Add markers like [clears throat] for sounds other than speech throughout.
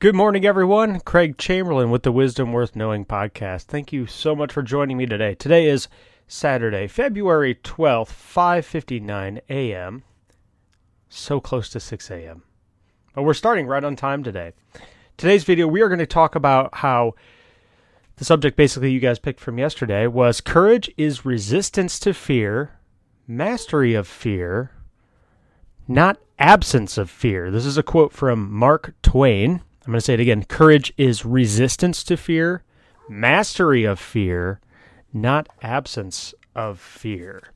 Good morning, everyone. Craig Chamberlain with the Wisdom Worth Knowing podcast. Thank you so much for joining me today. Today is Saturday, February 12th, 5:59 a.m. So close to 6 a.m. But we're starting right on time today. Today's video, we are going to talk about how the subject basically you guys picked from yesterday was courage is resistance to fear, mastery of fear, not absence of fear. This is a quote from Mark Twain. I'm going to say it again. Courage is resistance to fear, mastery of fear, not absence of fear.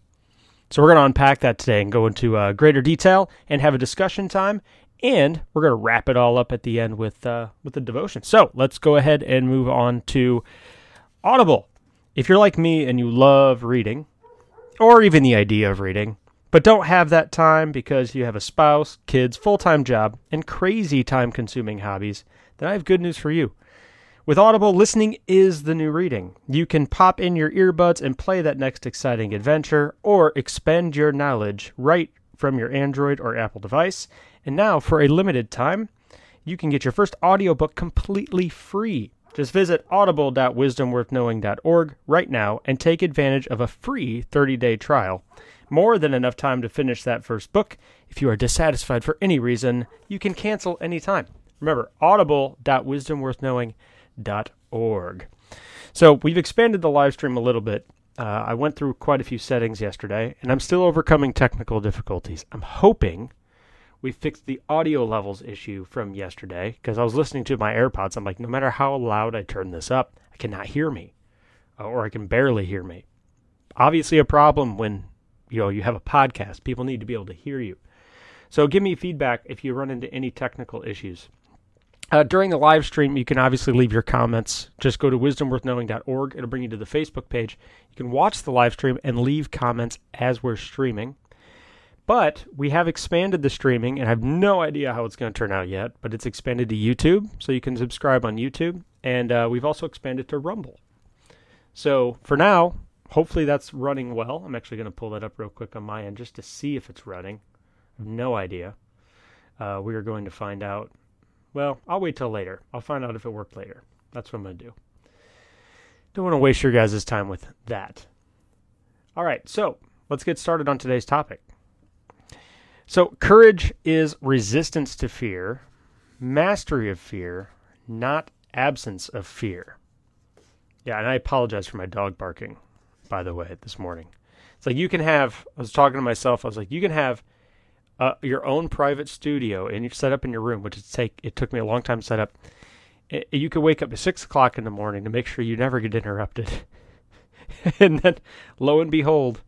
So we're going to unpack that today and go into uh, greater detail and have a discussion time, and we're going to wrap it all up at the end with uh, with the devotion. So let's go ahead and move on to Audible. If you're like me and you love reading, or even the idea of reading, but don't have that time because you have a spouse, kids, full time job, and crazy time consuming hobbies, then I have good news for you. With Audible, listening is the new reading. You can pop in your earbuds and play that next exciting adventure, or expend your knowledge right from your Android or Apple device. And now, for a limited time, you can get your first audiobook completely free. Just visit audible.wisdomworthknowing.org right now and take advantage of a free 30 day trial more than enough time to finish that first book. If you are dissatisfied for any reason, you can cancel anytime. Remember, audible.wisdomworthknowing.org. So we've expanded the live stream a little bit. Uh, I went through quite a few settings yesterday, and I'm still overcoming technical difficulties. I'm hoping we fixed the audio levels issue from yesterday because I was listening to my AirPods. I'm like, no matter how loud I turn this up, I cannot hear me, or I can barely hear me. Obviously, a problem when you know you have a podcast people need to be able to hear you. So give me feedback if you run into any technical issues. Uh, during the live stream you can obviously leave your comments. Just go to wisdomworthknowing.org it'll bring you to the facebook page. You can watch the live stream and leave comments as we're streaming. But we have expanded the streaming and i have no idea how it's going to turn out yet but it's expanded to youtube so you can subscribe on youtube. And uh, we've also expanded to rumble. So for now hopefully that's running well. I'm actually going to pull that up real quick on my end just to see if it's running. No idea. Uh, we are going to find out. Well, I'll wait till later. I'll find out if it worked later. That's what I'm going to do. Don't want to waste your guys' time with that. All right, so let's get started on today's topic. So, courage is resistance to fear, mastery of fear, not absence of fear. Yeah, and I apologize for my dog barking by the way, this morning. It's like you can have. I was talking to myself. I was like, you can have uh, your own private studio and you set up in your room, which it take it took me a long time to set up. It, you could wake up at six o'clock in the morning to make sure you never get interrupted, [laughs] and then lo and behold,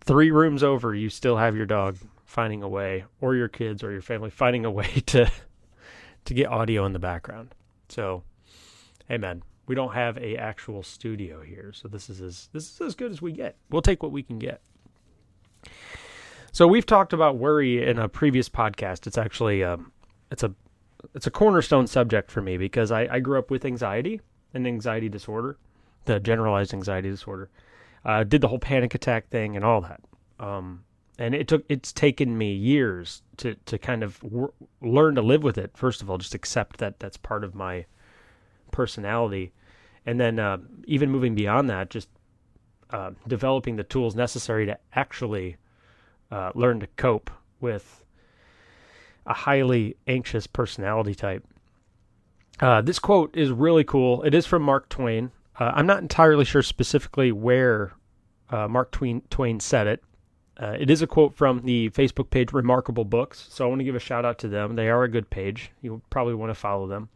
three rooms over, you still have your dog finding a way, or your kids or your family finding a way [laughs] to to get audio in the background. So, amen we don't have a actual studio here, so this is as this is as good as we get. We'll take what we can get. So we've talked about worry in a previous podcast. It's actually um, it's a it's a cornerstone subject for me because I, I grew up with anxiety and anxiety disorder, the generalized anxiety disorder. Uh, did the whole panic attack thing and all that. Um, and it took it's taken me years to to kind of wor- learn to live with it. First of all, just accept that that's part of my personality, and then uh, even moving beyond that, just uh, developing the tools necessary to actually uh, learn to cope with a highly anxious personality type. Uh, this quote is really cool. It is from Mark Twain. Uh, I'm not entirely sure specifically where uh, Mark Twain, Twain said it. it is a quote from the Facebook page Remarkable Books, so I want to give a shout out to them. They are a good page. You probably want to follow them.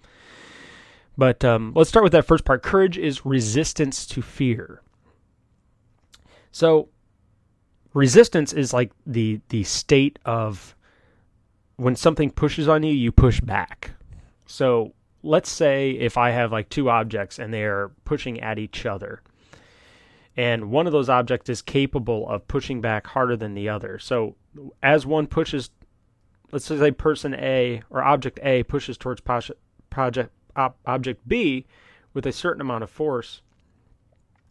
But um, let's start with that first part. Courage is resistance to fear. So, resistance is like the the state of when something pushes on you, you push back. So, let's say if I have like two objects and they are pushing at each other, and one of those objects is capable of pushing back harder than the other. So, as one pushes, let's say person A or object A pushes towards project op- object B with a certain amount of force,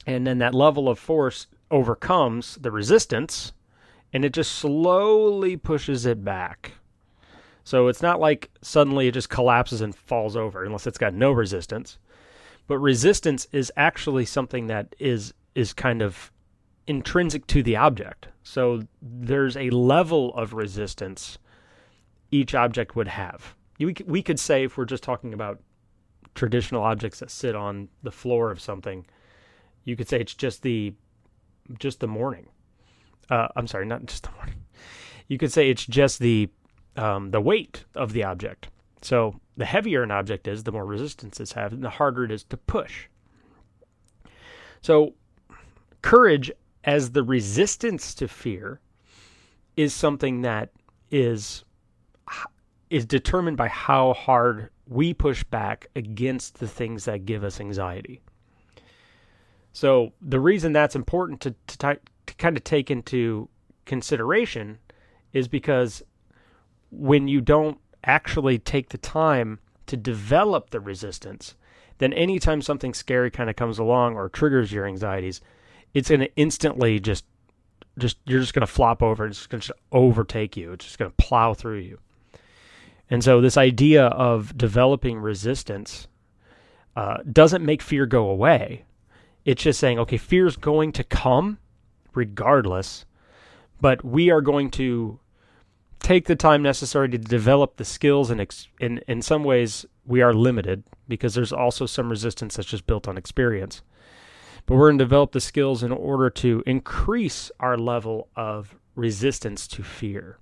and then that level of force overcomes the resistance, and it just slowly pushes it back. So it's not like suddenly it just collapses and falls over unless it's got no resistance. But resistance is actually something that is is kind of intrinsic to the object. So there's a level of resistance each object would have. You, we could say if we're just talking about traditional objects that sit on the floor of something, you could say it's just the just the morning. Uh, I'm sorry, not just the morning. [laughs] You could say it's just the um, the weight of the object. So the heavier an object is, the more resistance it has, and the harder it is to push. So courage as the resistance to fear is something that is is determined by how hard we push back against the things that give us anxiety. So the reason that's important to to, to kind of take into consideration is because when you don't actually take the time to develop the resistance, then anytime something scary kind of comes along or triggers your anxieties, it's going to instantly just just you're just going to flop over. And it's going to just overtake you. It's just going to plow through you. And so this idea of developing resistance uh, doesn't make fear go away. It's just saying, okay, fear is going to come regardless, but we are going to take the time necessary to develop the skills and ex- in in some ways we are limited because there's also some resistance that's just built on experience but we're going to develop the skills in order to increase our level of resistance to fear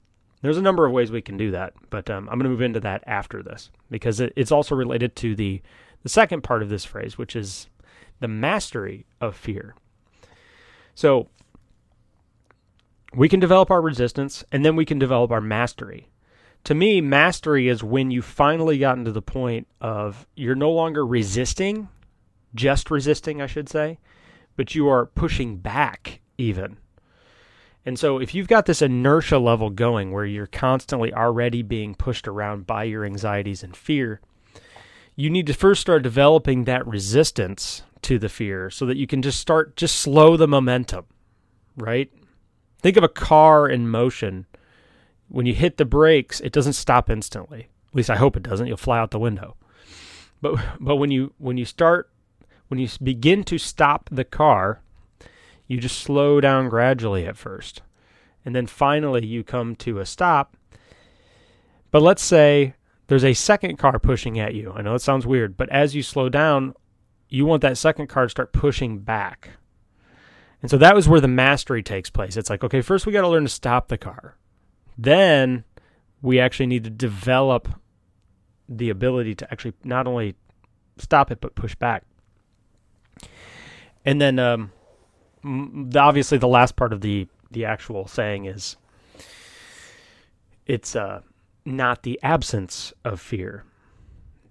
there's a number of ways we can do that but um, i'm going to move into that after this because it, it's also related to the the second part of this phrase which is the mastery of fear so we can develop our resistance and then we can develop our mastery. To me, mastery is when you've finally gotten to the point of you're no longer resisting, just resisting, I should say, but you are pushing back even. And so if you've got this inertia level going where you're constantly already being pushed around by your anxieties and fear, you need to first start developing that resistance to the fear so that you can just start just slow the momentum, right? Think of a car in motion. When you hit the brakes, it doesn't stop instantly. At least I hope it doesn't. You'll fly out the window. But but when you when you start when you begin to stop the car, you just slow down gradually at first. And then finally you come to a stop. But let's say there's a second car pushing at you. I know it sounds weird, but as you slow down, you want that second car to start pushing back. And so that was where the mastery takes place. It's like, okay, first we got to learn to stop the car. Then we actually need to develop the ability to actually not only stop it but push back. And then um, obviously the last part of the the actual saying is it's uh, not the absence of fear.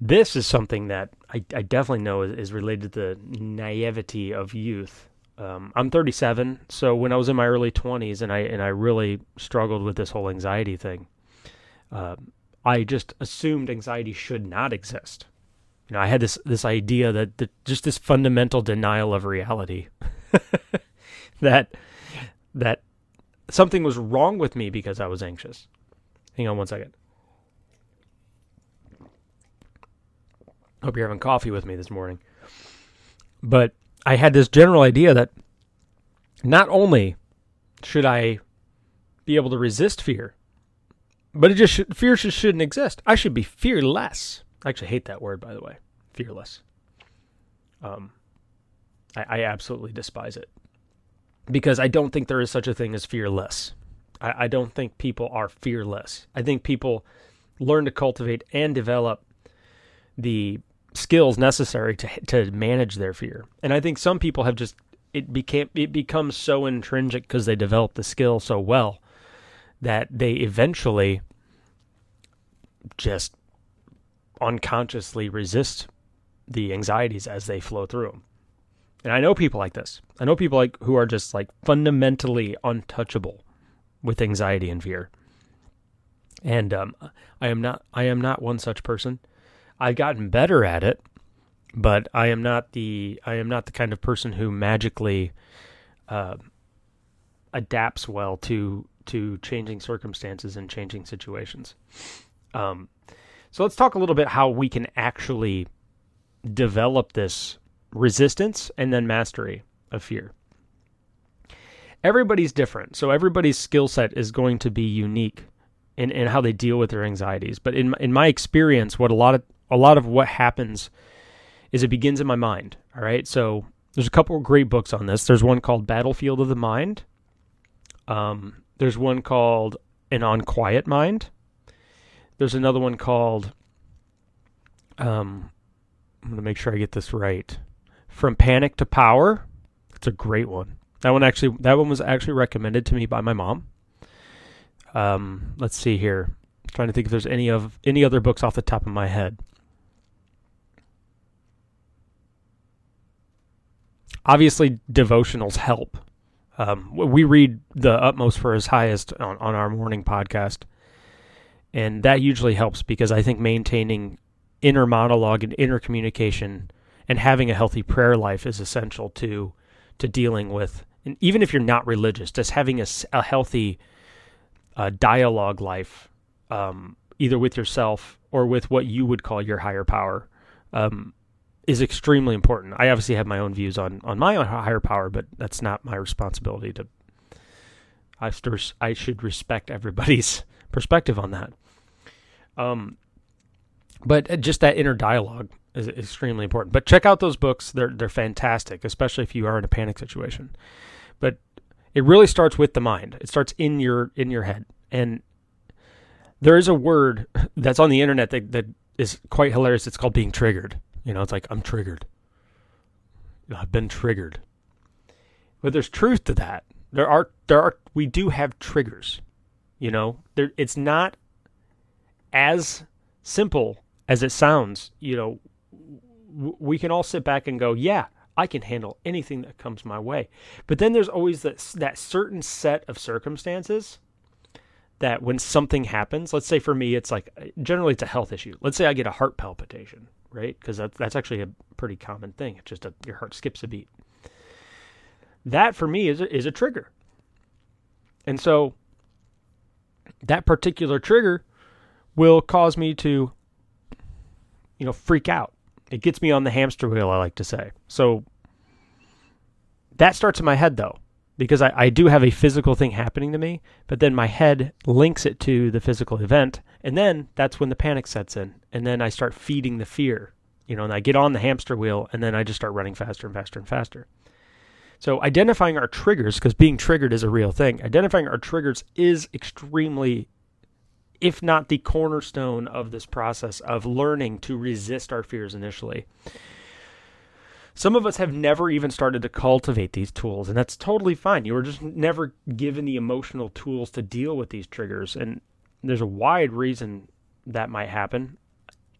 This is something that I, I definitely know is, is related to the naivety of youth um, I'm 37, so when I was in my early 20s and I and I really struggled with this whole anxiety thing, uh, I just assumed anxiety should not exist. You know, I had this this idea that, that just this fundamental denial of reality, [laughs] [laughs] that that something was wrong with me because I was anxious. Hang on one second. Hope you're having coffee with me this morning. But I had this general idea that not only should I be able to resist fear, but it just should, fear just shouldn't exist. I should be fearless. I actually hate that word, by the way, fearless. Um, I, I absolutely despise it because I don't think there is such a thing as fearless. I, I don't think people are fearless. I think people learn to cultivate and develop the skills necessary to to manage their fear. And I think some people have just it became it becomes so intrinsic because they develop the skill so well that they eventually just unconsciously resist the anxieties as they flow through them. And I know people like this. I know people like who are just like fundamentally untouchable with anxiety and fear. And um, I am not I am not one such person. I've gotten better at it, but I am not the I am not the kind of person who magically uh, adapts well to to changing circumstances and changing situations. Um, so let's talk a little bit how we can actually develop this resistance and then mastery of fear. Everybody's different, so everybody's skill set is going to be unique in, in how they deal with their anxieties. But in in my experience, what a lot of a lot of what happens is it begins in my mind. All right, so there's a couple of great books on this. There's one called Battlefield of the Mind. Um, there's one called An Unquiet Mind. There's another one called um, I'm going to make sure I get this right. From Panic to Power. It's a great one. That one actually that one was actually recommended to me by my mom. Um, let's see here. I'm trying to think if there's any of any other books off the top of my head. Obviously, devotionals help. Um, we read the utmost for his highest on, on our morning podcast, and that usually helps because I think maintaining inner monologue and inner communication and having a healthy prayer life is essential to to dealing with. And even if you're not religious just having a, a healthy uh, dialogue life um, either with yourself or with what you would call your higher power um, is extremely important. I obviously have my own views on on my own higher power but that's not my responsibility to i, I should respect everybody's [laughs] perspective on that. Um, but uh, just that inner dialogue is extremely important. But check out those books; they're they're fantastic, especially if you are in a panic situation. But it really starts with the mind. It starts in your in your head, and there is a word [laughs] that's on the internet that that is quite hilarious. It's called being triggered. You know, it's like I'm triggered. I've been triggered. But there's truth to that. There are there are we do have triggers. You know, there it's not as simple as it sounds, you know, we can all sit back and go, yeah, I can handle anything that comes my way. But then there's always that that certain set of circumstances that when something happens, let's say for me, it's like uh, generally it's a health issue. Let's say I get a heart palpitation, right? Because that's that's actually a pretty common thing. It's just a, your heart skips a beat. That for me is a, is a trigger, and so that particular trigger will cause me to you know, freak out. It gets me on the hamster wheel, I like to say. So that starts in my head though, because I, I do have a physical thing happening to me, but then my head links it to the physical event. And then that's when the panic sets in. And then I start feeding the fear, you know, and I get on the hamster wheel and then I just start running faster and faster and faster. So identifying our triggers, because being triggered is a real thing, identifying our triggers is extremely if not the cornerstone of this process of learning to resist our fears initially. Some of us have never even started to cultivate these tools, and that's totally fine. You were just never given the emotional tools to deal with these triggers, and there's a wide reason that might happen.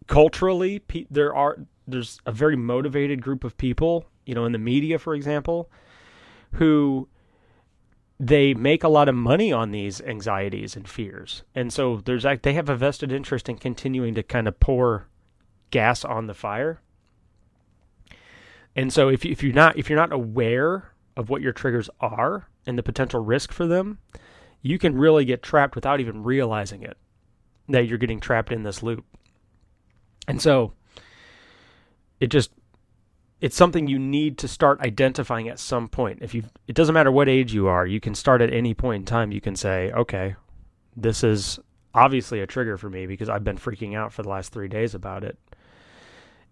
Culturally, there are there's a very motivated group of people, you know, in the media, for example, who they make a lot of money on these anxieties and fears. And so there's they have a vested interest in continuing to kind of pour gas on the fire. And so if if you're not if you're not aware of what your triggers are and the potential risk for them, you can really get trapped without even realizing it that you're getting trapped in this loop. And so it just it's something you need to start identifying at some point. If you it doesn't matter what age you are, you can start at any point in time. You can say, "Okay, this is obviously a trigger for me because I've been freaking out for the last 3 days about it."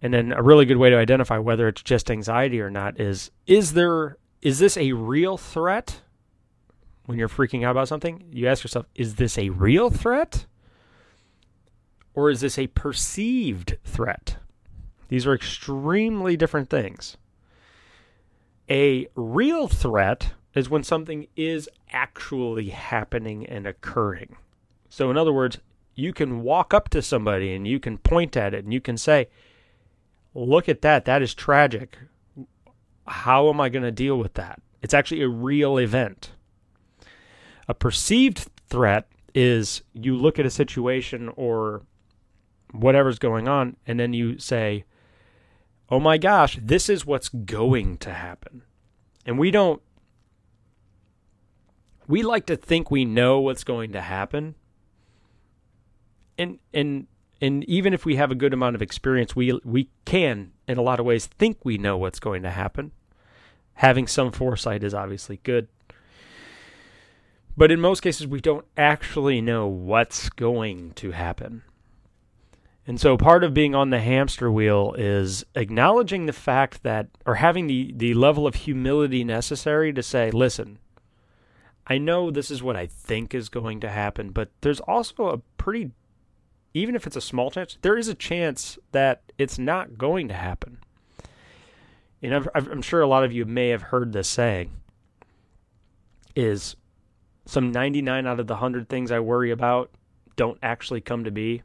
And then a really good way to identify whether it's just anxiety or not is is there is this a real threat? When you're freaking out about something, you ask yourself, is this a real threat? Or is this a perceived threat? These are extremely different things. A real threat is when something is actually happening and occurring. So, in other words, you can walk up to somebody and you can point at it and you can say, Look at that. That is tragic. How am I going to deal with that? It's actually a real event. A perceived threat is you look at a situation or whatever's going on and then you say, oh my gosh, this is what's going to happen. And we don't, we like to think we know what's going to happen. and and and even if we have a good amount of experience, we we can in a lot of ways think we know what's going to happen. Having some foresight is obviously good. But in most cases, we don't actually know what's going to happen. And so part of being on the hamster wheel is acknowledging the fact that, or having the, the level of humility necessary to say, listen, I know this is what I think is going to happen, but there's also a pretty, even if it's a small chance, there is a chance that it's not going to happen. And I'm, I'm sure a lot of you may have heard this saying is some 99 out of the 100 things I worry about don't actually come to be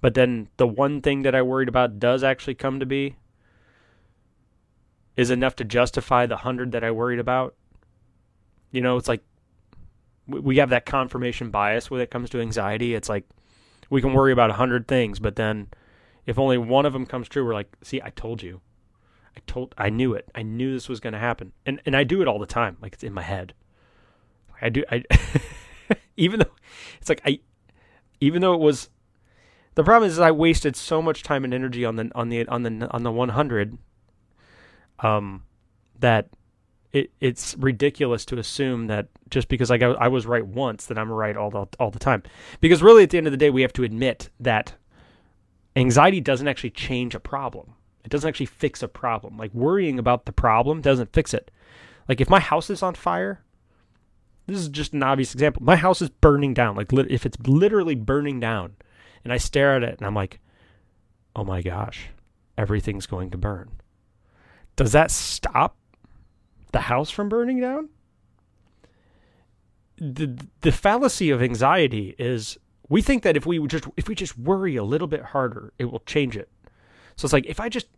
but then the one thing that I worried about does actually come to be is enough to justify the hundred that I worried about. You know, it's like we have that confirmation bias when it comes to anxiety. It's like we can worry about a hundred things, but then if only one of them comes true, we're like, see, I told you. I told I knew it. I knew this was going to happen. And and I do it all the time. Like it's in my head. I do I [laughs] even though it's like I even though it was the problem is is I wasted so much time and energy on the on the on the on the 100 um that it it's ridiculous to assume that just because I got, I was right once that I'm right all the all the time. Because really at the end of the day we have to admit that anxiety doesn't actually change a problem. It doesn't actually fix a problem. Like worrying about the problem doesn't fix it. Like if my house is on fire, this is just an obvious example. My house is burning down. Like if it's literally burning down, and I stare at it and I'm like, oh my gosh, everything's going to burn. Does that stop the house from burning down? The, the fallacy of anxiety is we think that if we just if we just worry a little bit harder, it will change it. So it's like if I just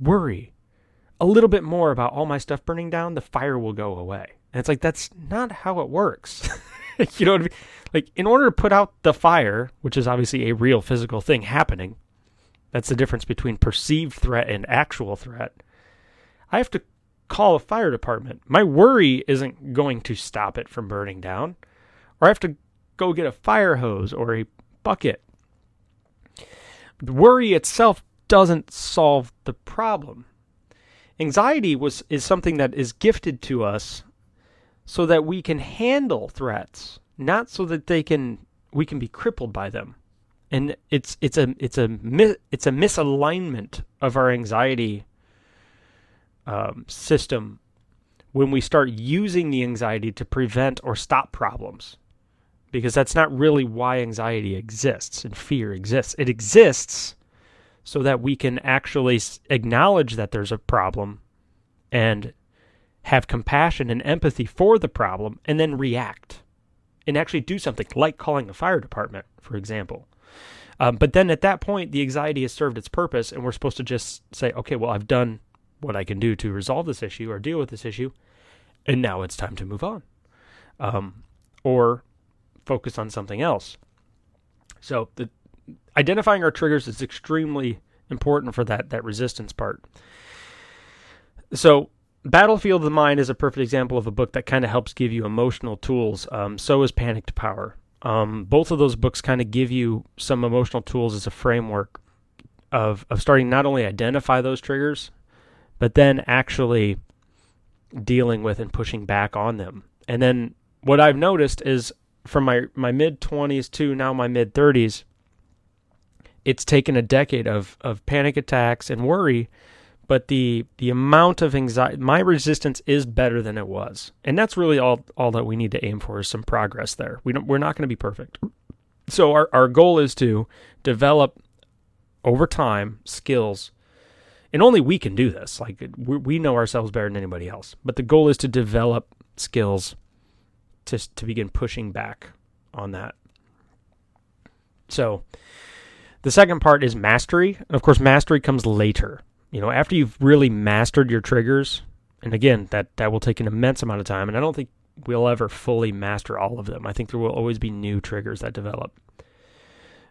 worry a little bit more about all my stuff burning down, the fire will go away. And it's like that's not how it works. [laughs] [laughs] you know what I mean? Like, in order to put out the fire, which is obviously a real physical thing happening, that's the difference between perceived threat and actual threat. I have to call a fire department. My worry isn't going to stop it from burning down, or I have to go get a fire hose or a bucket. The worry itself doesn't solve the problem. Anxiety was is something that is gifted to us so that we can handle threats, not so that they can we can be crippled by them. And it's it's a it's a it's a misalignment of our anxiety um, system when we start using the anxiety to prevent or stop problems because that's not really why anxiety exists and fear exists. It exists so that we can actually acknowledge that there's a problem and have compassion and empathy for the problem, and then react and actually do something like calling a fire department, for example. Um, but then at that point, the anxiety has served its purpose, and we're supposed to just say, okay, well, I've done what I can do to resolve this issue or deal with this issue, and now it's time to move on. Um, or focus on something else. So the identifying our triggers is extremely important for that that resistance part. So Battlefield of the Mind is a perfect example of a book that kind of helps give you emotional tools. Um, so is Panic to Power. Um, both of those books kind of give you some emotional tools as a framework of of starting not only identify those triggers, but then actually dealing with and pushing back on them. And then what I've noticed is from my my mid twenties to now my mid thirties, it's taken a decade of of panic attacks and worry but the the amount of anxiety my resistance is better than it was. And that's really all all that we need to aim for is some progress there. We don't we're not going to be perfect. So our, our goal is to develop over time skills and only we can do this. Like we, we know ourselves better than anybody else. But the goal is to develop skills to to begin pushing back on that. So the second part is mastery. Of course mastery comes later you know, after you've really mastered your triggers, and again, that that will take an immense amount of time, and I don't think we'll ever fully master all of them. I think there will always be new triggers that develop.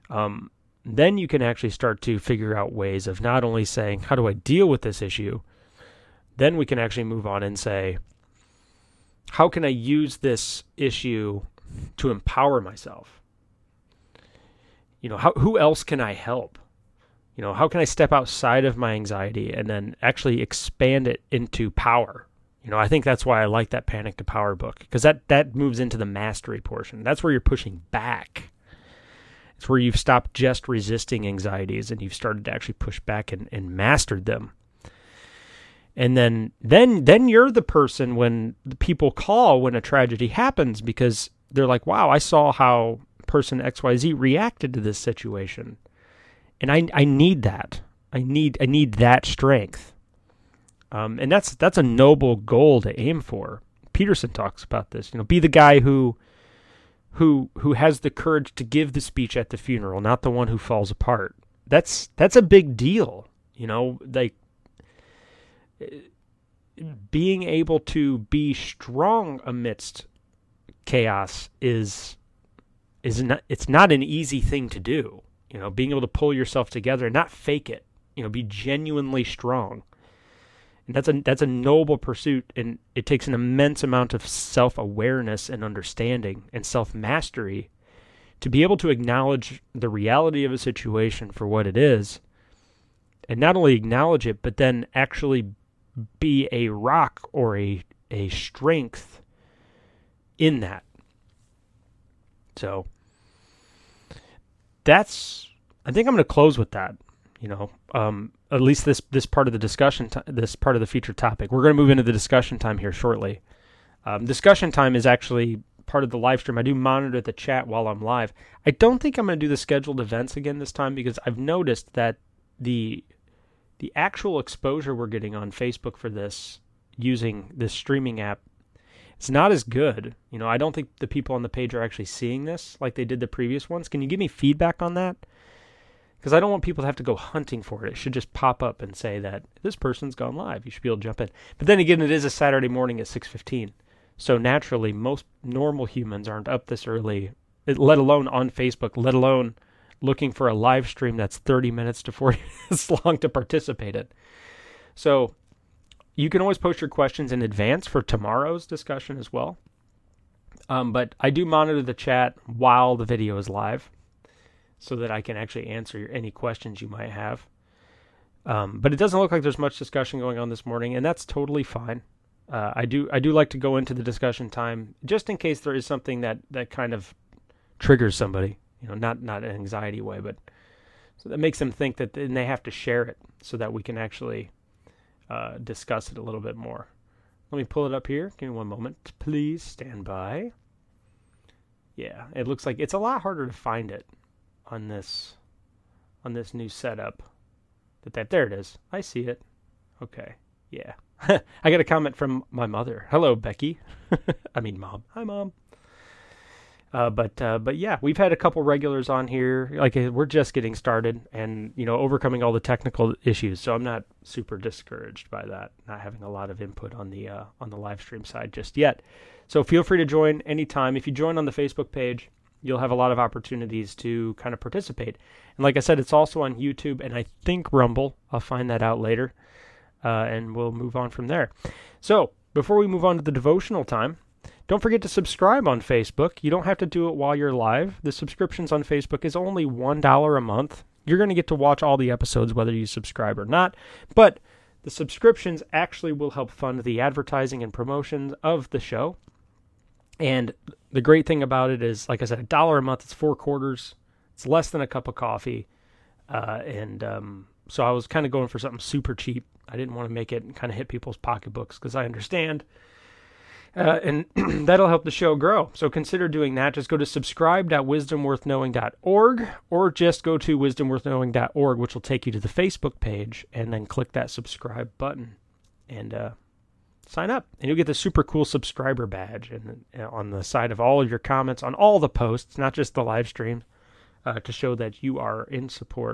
Um, then you can actually start to figure out ways of not only saying, how do I deal with this issue? Then we can actually move on and say, how can I use this issue to empower myself? you know, how, who else can I help? You know, how can I step outside of my anxiety and then actually expand it into power? You know, I think that's why I like that Panic to Power book because that that moves into the mastery portion. That's where you're pushing back. It's where you've stopped just resisting anxieties and you've started to actually push back and, and mastered them. And then then then you're the person when the people call when a tragedy happens because they're like, "Wow, I saw how person XYZ reacted to this situation." And I I need that. I need I need that strength. Um, and that's that's a noble goal to aim for. Peterson talks about this. You know, be the guy who who who has the courage to give the speech at the funeral, not the one who falls apart. That's that's a big deal. You know, like being able to be strong amidst chaos is is not it's not an easy thing to do. You know, being able to pull yourself together and not fake it. You know, be genuinely strong. And that's a that's a noble pursuit and it takes an immense amount of self-awareness and understanding and self-mastery to be able to acknowledge the reality of a situation for what it is and not only acknowledge it but then actually be a rock or a a strength in that. So that's I think I'm going to close with that. You know, um, at least this this part of the discussion, t- this part of the feature topic. We're going to move into the discussion time here shortly. Um, discussion time is actually part of the live stream. I do monitor the chat while I'm live. I don't think I'm going to do the scheduled events again this time because I've noticed that the the actual exposure we're getting on Facebook for this using this streaming app it's not as good. You know, I don't think the people on the page are actually seeing this like they did the previous ones. Can you give me feedback on that? Because I don't want people to have to go hunting for it. It should just pop up and say that this person's gone live. You should be able to jump in. But then again, it is a Saturday morning at 6:15. So naturally, most normal humans aren't up this early, let alone on Facebook, let alone looking for a live stream that's 30 minutes to 40 [laughs] minutes long to participate in. So you can always post your questions in advance for tomorrow's discussion as well. Um, but I do monitor the chat while the video is live so that I can actually answer any questions you might have. Um, but it doesn't look like there's much discussion going on this morning, and that's totally fine. Uh, I do I do like to go into the discussion time just in case there is something that, that kind of triggers somebody you know, not not an anxiety way, but so that makes them think that then they have to share it so that we can actually uh, discuss it a little bit more. Let me pull it up here. Give me one moment, please. Stand by. Yeah, it looks like it's a lot harder to find it on this on this new setup. That that there it is. I see it. Okay. Yeah. [laughs] I got a comment from my mother. Hello, Becky. [laughs] I mean, mom. Hi, mom. Uh, but uh, but yeah, we've had a couple regulars on here. Like uh, we're just getting started, and you know, overcoming all the technical issues. So I'm not super discouraged by that. Not having a lot of input on the uh, on the live stream side just yet. So feel free to join anytime. If you join on the Facebook page, you'll have a lot of opportunities to kind of participate. And like I said, it's also on YouTube and I think Rumble. I'll find that out later, uh, and we'll move on from there. So before we move on to the devotional time. Don't forget to subscribe on Facebook. You don't have to do it while you're live. The subscriptions on Facebook is only $1 a month. You're going to get to watch all the episodes whether you subscribe or not. But the subscriptions actually will help fund the advertising and promotions of the show. And the great thing about it is, like I said, a dollar a month. It's four quarters. It's less than a cup of coffee. Uh, and um, so I was kind of going for something super cheap. I didn't want to make it kind of hit people's pocketbooks because I understand uh, and [clears throat] that'll help the show grow. So consider doing that. Just go to subscribe.wisdomworthknowing.org or just go to wisdomworthknowing.org, which will take you to the Facebook page, and then click that subscribe button and uh, sign up. And you'll get the super cool subscriber badge and, uh, on the side of all of your comments on all the posts, not just the live stream, uh, to show that you are in support